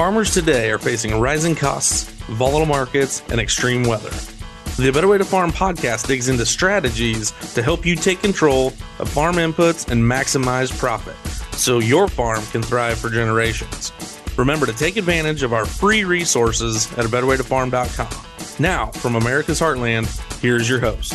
Farmers today are facing rising costs, volatile markets, and extreme weather. The Better Way to Farm podcast digs into strategies to help you take control of farm inputs and maximize profit so your farm can thrive for generations. Remember to take advantage of our free resources at a betterwaytofarm.com. Now, from America's Heartland, here's your host.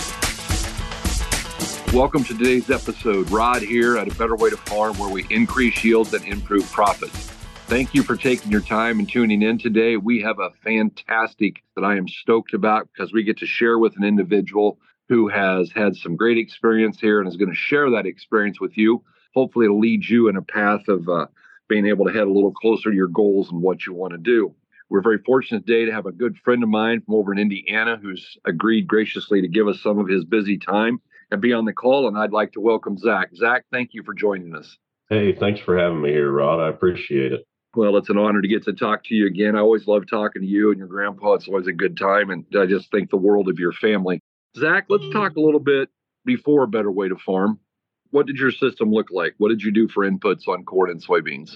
Welcome to today's episode. Rod here at A Better Way to Farm, where we increase yields and improve profits. Thank you for taking your time and tuning in today. We have a fantastic that I am stoked about because we get to share with an individual who has had some great experience here and is going to share that experience with you. Hopefully, it'll lead you in a path of uh, being able to head a little closer to your goals and what you want to do. We're very fortunate today to have a good friend of mine from over in Indiana who's agreed graciously to give us some of his busy time and be on the call. And I'd like to welcome Zach. Zach, thank you for joining us. Hey, thanks for having me here, Rod. I appreciate it. Well, it's an honor to get to talk to you again. I always love talking to you and your grandpa. It's always a good time, and I just think the world of your family. Zach, let's talk a little bit before a better way to farm. What did your system look like? What did you do for inputs on corn and soybeans?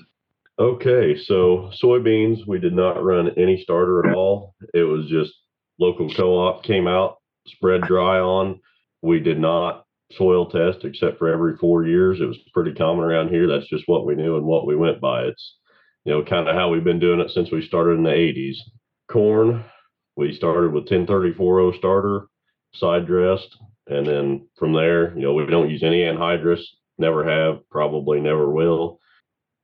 Okay, so soybeans, we did not run any starter at all. It was just local co op came out, spread dry on. We did not soil test except for every four years. It was pretty common around here. That's just what we knew and what we went by. It's you know, kind of how we've been doing it since we started in the 80s. Corn, we started with 1034 starter, side dressed, and then from there, you know, we don't use any anhydrous, never have, probably never will.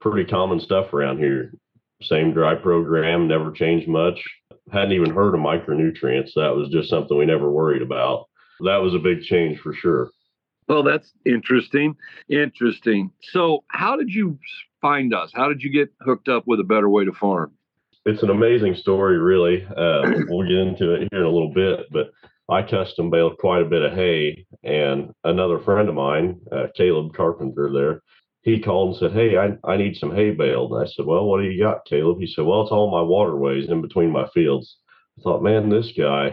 Pretty common stuff around here. Same dry program, never changed much. Hadn't even heard of micronutrients. That was just something we never worried about. That was a big change for sure. Well, that's interesting. Interesting. So, how did you find us? How did you get hooked up with a better way to farm? It's an amazing story, really. Uh, we'll get into it here in a little bit, but I custom baled quite a bit of hay, and another friend of mine, uh, Caleb Carpenter, there, he called and said, "Hey, I, I need some hay baled." I said, "Well, what do you got, Caleb?" He said, "Well, it's all my waterways in between my fields." I thought, man, this guy,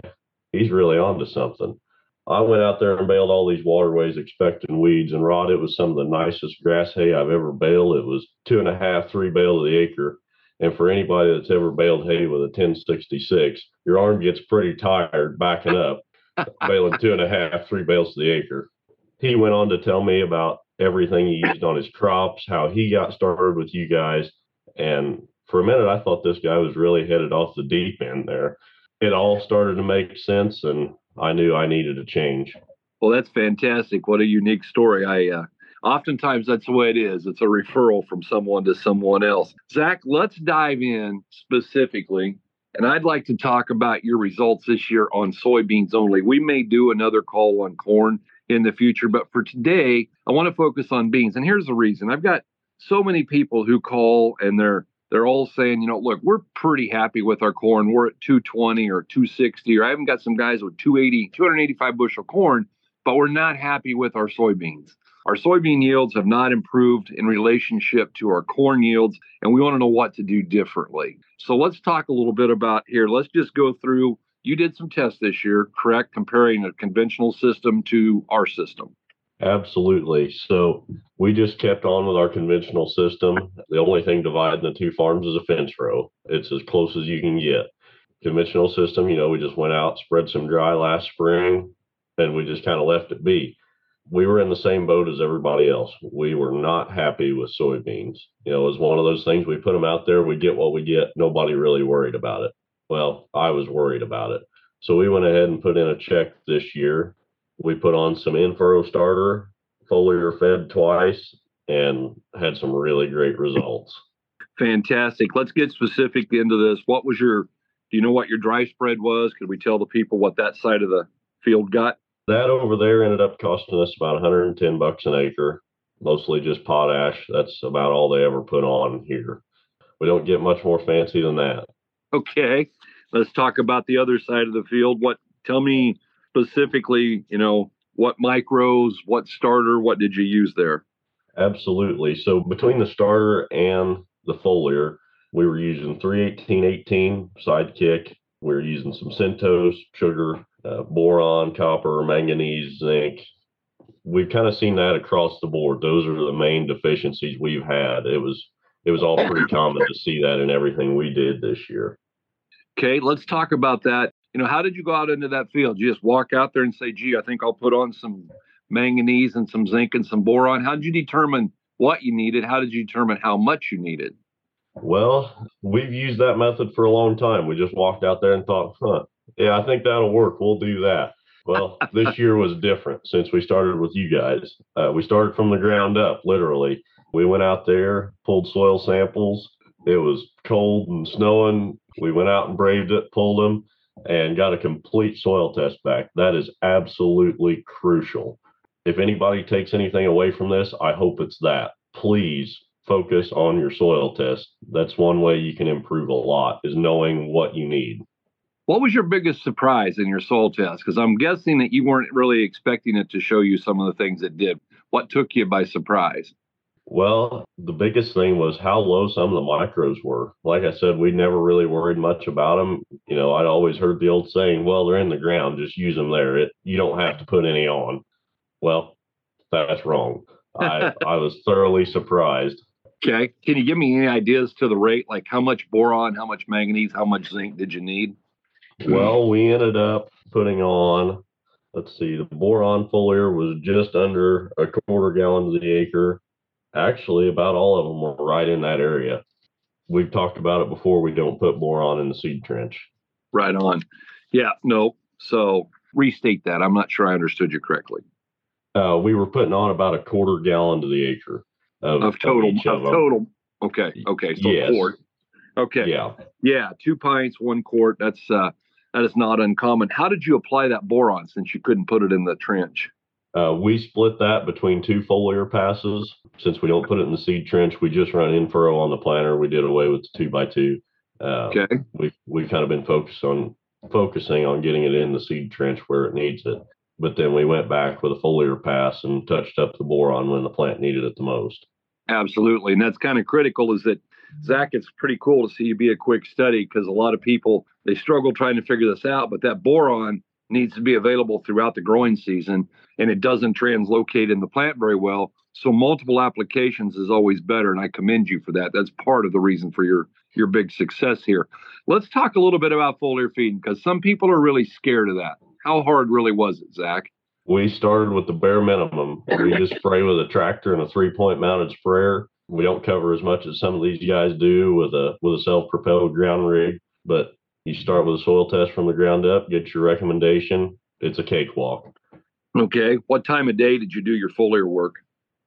he's really onto something. I went out there and baled all these waterways expecting weeds. And Rod, it was some of the nicest grass hay I've ever baled. It was two and a half, three bales of the acre. And for anybody that's ever baled hay with a 1066, your arm gets pretty tired backing up, baling two and a half, three bales of the acre. He went on to tell me about everything he used on his crops, how he got started with you guys. And for a minute, I thought this guy was really headed off the deep end there. It all started to make sense. And I knew I needed a change. Well, that's fantastic. What a unique story. I uh, oftentimes that's the way it is. It's a referral from someone to someone else. Zach, let's dive in specifically. And I'd like to talk about your results this year on soybeans only. We may do another call on corn in the future, but for today, I want to focus on beans. And here's the reason I've got so many people who call and they're they're all saying, you know, look, we're pretty happy with our corn. We're at 220 or 260, or I haven't got some guys with 280, 285 bushel corn, but we're not happy with our soybeans. Our soybean yields have not improved in relationship to our corn yields, and we want to know what to do differently. So let's talk a little bit about here. Let's just go through. You did some tests this year, correct? Comparing a conventional system to our system. Absolutely. So we just kept on with our conventional system. The only thing dividing the two farms is a fence row. It's as close as you can get. Conventional system, you know, we just went out, spread some dry last spring, and we just kind of left it be. We were in the same boat as everybody else. We were not happy with soybeans. You know, it was one of those things we put them out there, we get what we get. Nobody really worried about it. Well, I was worried about it. So we went ahead and put in a check this year we put on some in-furrow starter, foliar fed twice, and had some really great results. Fantastic. Let's get specific into this. What was your, do you know what your dry spread was? Could we tell the people what that side of the field got? That over there ended up costing us about 110 bucks an acre, mostly just potash. That's about all they ever put on here. We don't get much more fancy than that. Okay. Let's talk about the other side of the field. What tell me specifically, you know, what micros, what starter, what did you use there? Absolutely. So between the starter and the foliar, we were using 31818 sidekick. We were using some centose, sugar, uh, boron, copper, manganese, zinc. We've kind of seen that across the board. Those are the main deficiencies we've had. It was it was all pretty common to see that in everything we did this year. Okay, let's talk about that. You know, how did you go out into that field? You just walk out there and say, "Gee, I think I'll put on some manganese and some zinc and some boron." How did you determine what you needed? How did you determine how much you needed? Well, we've used that method for a long time. We just walked out there and thought, "Huh, yeah, I think that'll work. We'll do that." Well, this year was different since we started with you guys. Uh, we started from the ground up, literally. We went out there, pulled soil samples. It was cold and snowing. We went out and braved it, pulled them, and got a complete soil test back. That is absolutely crucial. If anybody takes anything away from this, I hope it's that. Please focus on your soil test. That's one way you can improve a lot is knowing what you need. What was your biggest surprise in your soil test? Because I'm guessing that you weren't really expecting it to show you some of the things it did. What took you by surprise? Well, the biggest thing was how low some of the micros were. Like I said, we never really worried much about them. You know, I'd always heard the old saying, "Well, they're in the ground, just use them there. It you don't have to put any on." Well, that's wrong. I I was thoroughly surprised. Okay, can you give me any ideas to the rate, like how much boron, how much manganese, how much zinc did you need? Well, we ended up putting on, let's see, the boron foliar was just under a quarter gallon to the acre. Actually, about all of them were right in that area. We've talked about it before. We don't put boron in the seed trench. Right on. Yeah, no. So restate that. I'm not sure I understood you correctly. Uh, we were putting on about a quarter gallon to the acre of, Of total, of them. total. Okay, okay. So Yes. quart. Okay. Yeah. Yeah, two pints, one quart. That's uh that is not uncommon. How did you apply that boron since you couldn't put it in the trench? Uh, we split that between two foliar passes. Since we don't put it in the seed trench, we just run in furrow on the planter. We did away with the two by two. Uh, Okay. we've we've kind of been focused on focusing on getting it in the seed trench where it needs it. But then we went back with a foliar pass and touched up the boron when the plant needed it the most. Absolutely. And that's kind of critical is that Zach, it's pretty cool to see you be a quick study because a lot of people they struggle trying to figure this out, but that boron needs to be available throughout the growing season and it doesn't translocate in the plant very well. So multiple applications is always better. And I commend you for that. That's part of the reason for your your big success here. Let's talk a little bit about foliar feeding because some people are really scared of that. How hard really was it, Zach? We started with the bare minimum. We just spray with a tractor and a three point mounted sprayer. We don't cover as much as some of these guys do with a with a self propelled ground rig, but you start with a soil test from the ground up, get your recommendation. It's a cakewalk. Okay. What time of day did you do your foliar work?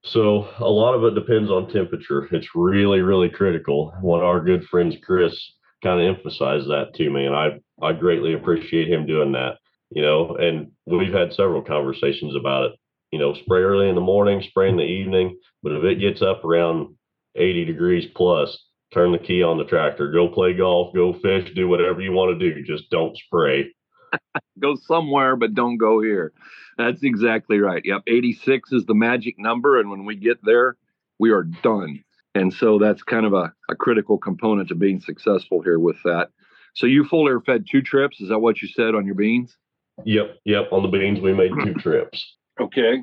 So a lot of it depends on temperature. It's really, really critical. One of our good friends, Chris, kind of emphasized that to me, and I I greatly appreciate him doing that. You know, and we've had several conversations about it. You know, spray early in the morning, spray in the evening, but if it gets up around 80 degrees plus, turn the key on the tractor, go play golf, go fish, do whatever you want to do. Just don't spray. go somewhere, but don't go here. That's exactly right. Yep. 86 is the magic number. And when we get there, we are done. And so that's kind of a, a critical component to being successful here with that. So you foliar fed two trips. Is that what you said on your beans? Yep, yep. On the beans, we made two trips. Okay.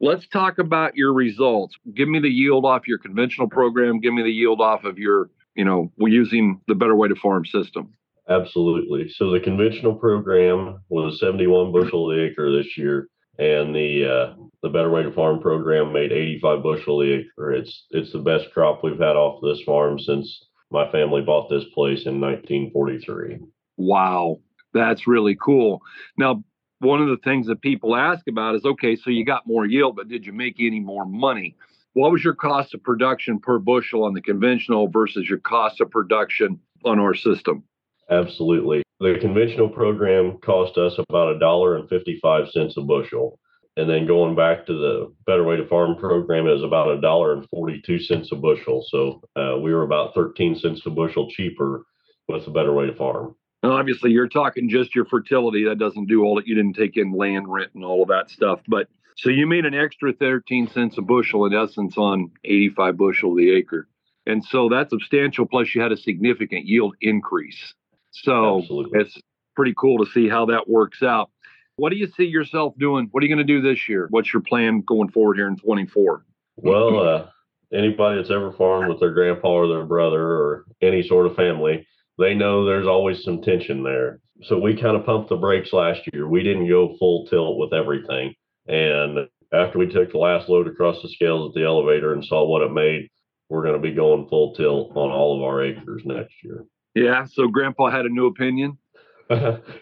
Let's talk about your results. Give me the yield off your conventional program. Give me the yield off of your, you know, we're using the Better Way to Farm system. Absolutely. So the conventional program was 71 bushel the acre this year, and the uh, the Better Way to Farm program made 85 bushel the acre. It's it's the best crop we've had off this farm since my family bought this place in 1943. Wow, that's really cool. Now, one of the things that people ask about is okay, so you got more yield, but did you make any more money? What was your cost of production per bushel on the conventional versus your cost of production on our system? Absolutely. The conventional program cost us about a dollar and 55 cents a bushel. And then going back to the Better Way to Farm program is about a dollar and 42 cents a bushel. So uh, we were about 13 cents a bushel cheaper with the Better Way to Farm. Now, obviously, you're talking just your fertility. That doesn't do all that. You didn't take in land rent and all of that stuff. But so you made an extra 13 cents a bushel in essence on 85 bushel the acre. And so that's substantial. Plus, you had a significant yield increase. So Absolutely. it's pretty cool to see how that works out. What do you see yourself doing? What are you going to do this year? What's your plan going forward here in 24? Well, uh, anybody that's ever farmed with their grandpa or their brother or any sort of family, they know there's always some tension there. So we kind of pumped the brakes last year. We didn't go full tilt with everything. And after we took the last load across the scales at the elevator and saw what it made, we're going to be going full tilt on all of our acres next year. Yeah. So grandpa had a new opinion.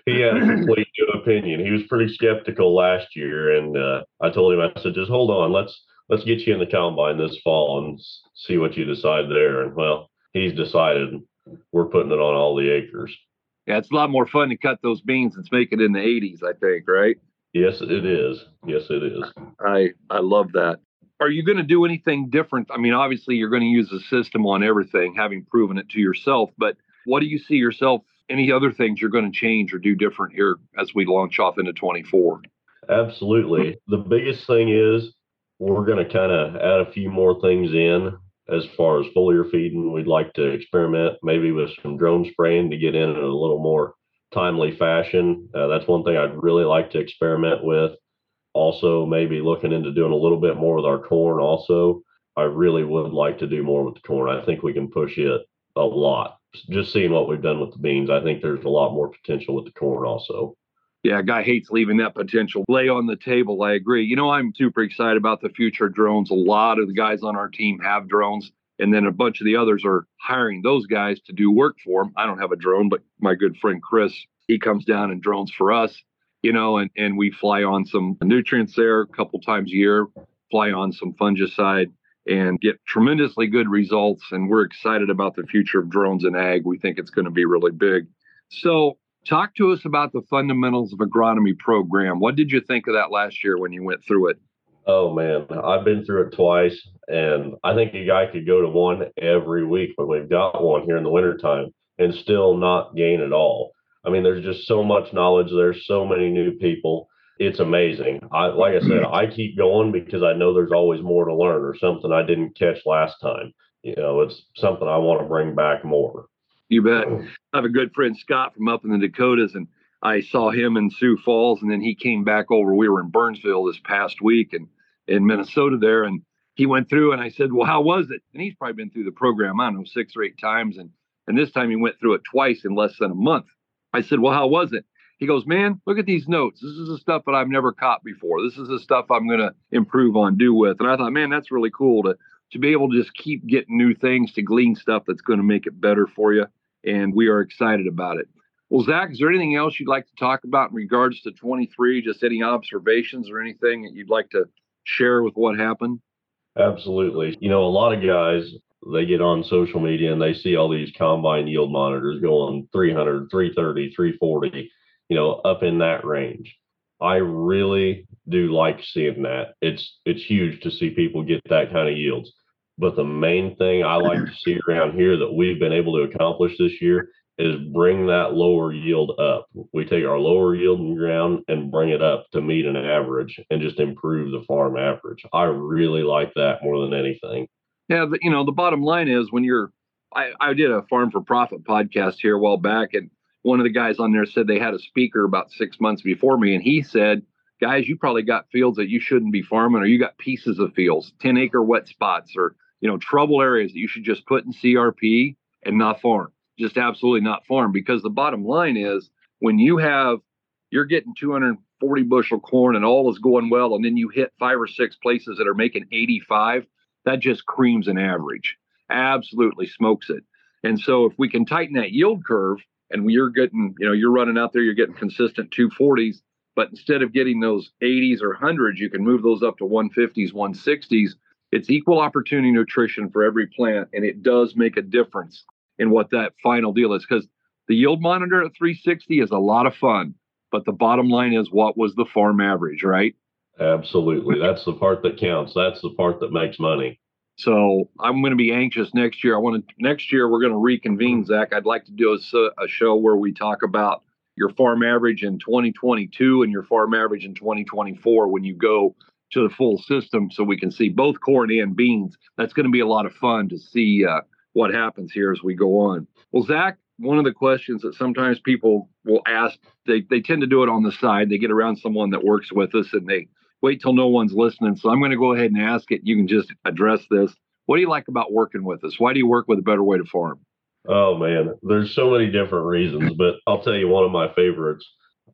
he had a complete new opinion. He was pretty skeptical last year, and uh, I told him, I said, just hold on, let's let's get you in the combine this fall and see what you decide there. And well, he's decided we're putting it on all the acres. Yeah, it's a lot more fun to cut those beans and make it in the 80s, I think, right? Yes, it is. Yes, it is. I I love that. Are you going to do anything different? I mean, obviously, you're going to use the system on everything, having proven it to yourself. But what do you see yourself? Any other things you're going to change or do different here as we launch off into 24? Absolutely. The biggest thing is we're going to kind of add a few more things in as far as foliar feeding. We'd like to experiment maybe with some drone spraying to get in a little more timely fashion. Uh, that's one thing I'd really like to experiment with. Also, maybe looking into doing a little bit more with our corn. Also, I really would like to do more with the corn. I think we can push it a lot. Just seeing what we've done with the beans, I think there's a lot more potential with the corn also. Yeah, guy hates leaving that potential lay on the table. I agree. You know, I'm super excited about the future drones. A lot of the guys on our team have drones, and then a bunch of the others are hiring those guys to do work for them. I don't have a drone, but my good friend Chris, he comes down and drones for us, you know, and, and we fly on some nutrients there a couple times a year, fly on some fungicide and get tremendously good results. And we're excited about the future of drones in ag. We think it's going to be really big. So Talk to us about the fundamentals of agronomy program. What did you think of that last year when you went through it? Oh man, I've been through it twice, and I think a guy could go to one every week when we've got one here in the wintertime and still not gain at all. I mean, there's just so much knowledge. There's so many new people. It's amazing. I like I said, I keep going because I know there's always more to learn or something I didn't catch last time. You know, it's something I want to bring back more. You bet. Oh. I have a good friend Scott from up in the Dakotas, and I saw him in Sioux Falls, and then he came back over. We were in Burnsville this past week, and in Minnesota there, and he went through, and I said, "Well, how was it?" And he's probably been through the program, I don't know, six or eight times, and and this time he went through it twice in less than a month. I said, "Well, how was it?" He goes, "Man, look at these notes. This is the stuff that I've never caught before. This is the stuff I'm going to improve on, do with." And I thought, man, that's really cool to to be able to just keep getting new things to glean stuff that's going to make it better for you and we are excited about it. Well, Zach, is there anything else you'd like to talk about in regards to 23? Just any observations or anything that you'd like to share with what happened? Absolutely. You know, a lot of guys, they get on social media and they see all these combine yield monitors going 300, 330, 340, you know, up in that range. I really do like seeing that. It's it's huge to see people get that kind of yields. But the main thing I like to see around here that we've been able to accomplish this year is bring that lower yield up. We take our lower yielding ground and bring it up to meet an average and just improve the farm average. I really like that more than anything. Yeah, the, you know, the bottom line is when you're I, I did a farm for profit podcast here a while back and one of the guys on there said they had a speaker about six months before me and he said guys you probably got fields that you shouldn't be farming or you got pieces of fields 10 acre wet spots or you know, trouble areas that you should just put in CRP and not farm. Just absolutely not farm because the bottom line is when you have you're getting 240 bushel corn and all is going well, and then you hit five or six places that are making 85, that just creams an average. Absolutely smokes it. And so if we can tighten that yield curve and you're getting, you know, you're running out there, you're getting consistent 240s, but instead of getting those 80s or 100s, you can move those up to 150s, 160s it's equal opportunity nutrition for every plant, and it does make a difference in what that final deal is. Because the yield monitor at 360 is a lot of fun, but the bottom line is what was the farm average, right? Absolutely. That's the part that counts. That's the part that makes money. So I'm going to be anxious next year. I want to next year we're going to reconvene, Zach. I'd like to do a, a show where we talk about your farm average in 2022 and your farm average in 2024 when you go to the full system so we can see both corn and beans. That's going to be a lot of fun to see uh, what happens here as we go on. Well, Zach, one of the questions that sometimes people will ask, they, they tend to do it on the side. They get around someone that works with us and they wait till no one's listening. So I'm going to go ahead and ask it. You can just address this. What do you like about working with us? Why do you work with a better way to farm? Oh man, there's so many different reasons, but I'll tell you one of my favorites.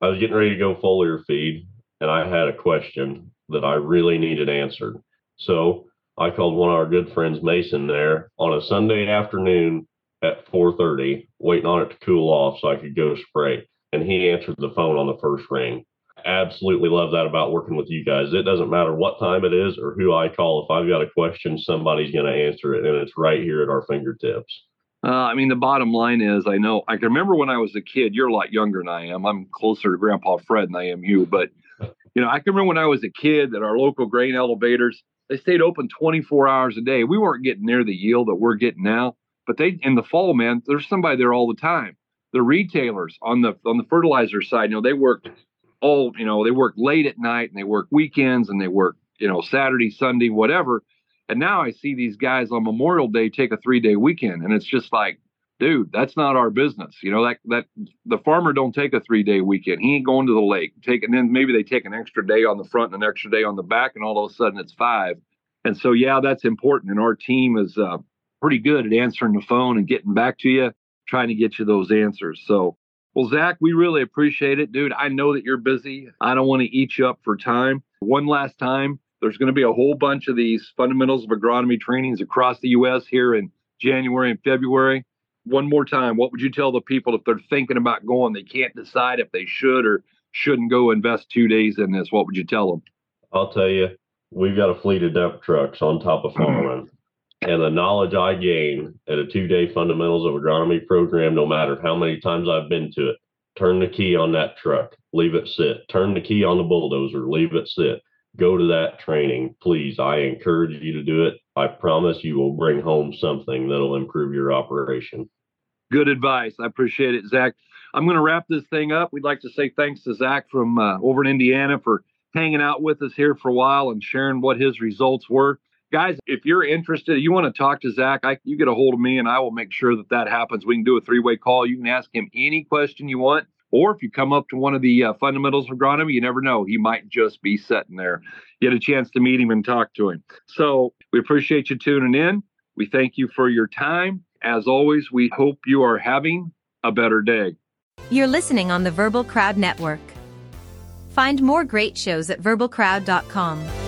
I was getting ready to go foliar feed and I had a question that I really needed answered. So I called one of our good friends, Mason, there on a Sunday afternoon at 4:30, waiting on it to cool off so I could go spray. And he answered the phone on the first ring. Absolutely love that about working with you guys. It doesn't matter what time it is or who I call. If I've got a question, somebody's going to answer it, and it's right here at our fingertips. Uh, I mean, the bottom line is, I know I can remember when I was a kid. You're a lot younger than I am. I'm closer to Grandpa Fred than I am you. But you know, I can remember when I was a kid that our local grain elevators they stayed open 24 hours a day. We weren't getting near the yield that we're getting now, but they in the fall, man, there's somebody there all the time. The retailers on the on the fertilizer side, you know, they worked all, you know, they work late at night and they work weekends and they work, you know, Saturday, Sunday, whatever. And now I see these guys on Memorial Day take a three day weekend, and it's just like, dude, that's not our business. You know, that that the farmer don't take a three day weekend. He ain't going to the lake. Take and then maybe they take an extra day on the front and an extra day on the back, and all of a sudden it's five. And so yeah, that's important. And our team is uh, pretty good at answering the phone and getting back to you, trying to get you those answers. So well, Zach, we really appreciate it, dude. I know that you're busy. I don't want to eat you up for time. One last time, there's going to be a whole bunch of these fundamentals of agronomy trainings across the U.S. here in January and February. One more time, what would you tell the people if they're thinking about going, they can't decide if they should or shouldn't go invest two days in this? What would you tell them? I'll tell you, we've got a fleet of dump trucks on top of mm-hmm. farming. And the knowledge I gain at a two day fundamentals of agronomy program, no matter how many times I've been to it, turn the key on that truck, leave it sit. Turn the key on the bulldozer, leave it sit. Go to that training, please. I encourage you to do it. I promise you will bring home something that'll improve your operation. Good advice. I appreciate it, Zach. I'm going to wrap this thing up. We'd like to say thanks to Zach from uh, over in Indiana for hanging out with us here for a while and sharing what his results were. Guys, if you're interested, you want to talk to Zach, I, you get a hold of me and I will make sure that that happens. We can do a three way call. You can ask him any question you want. Or if you come up to one of the uh, fundamentals of agronomy, you never know. He might just be sitting there. Get a chance to meet him and talk to him. So we appreciate you tuning in. We thank you for your time. As always, we hope you are having a better day. You're listening on the Verbal Crowd Network. Find more great shows at verbalcrowd.com.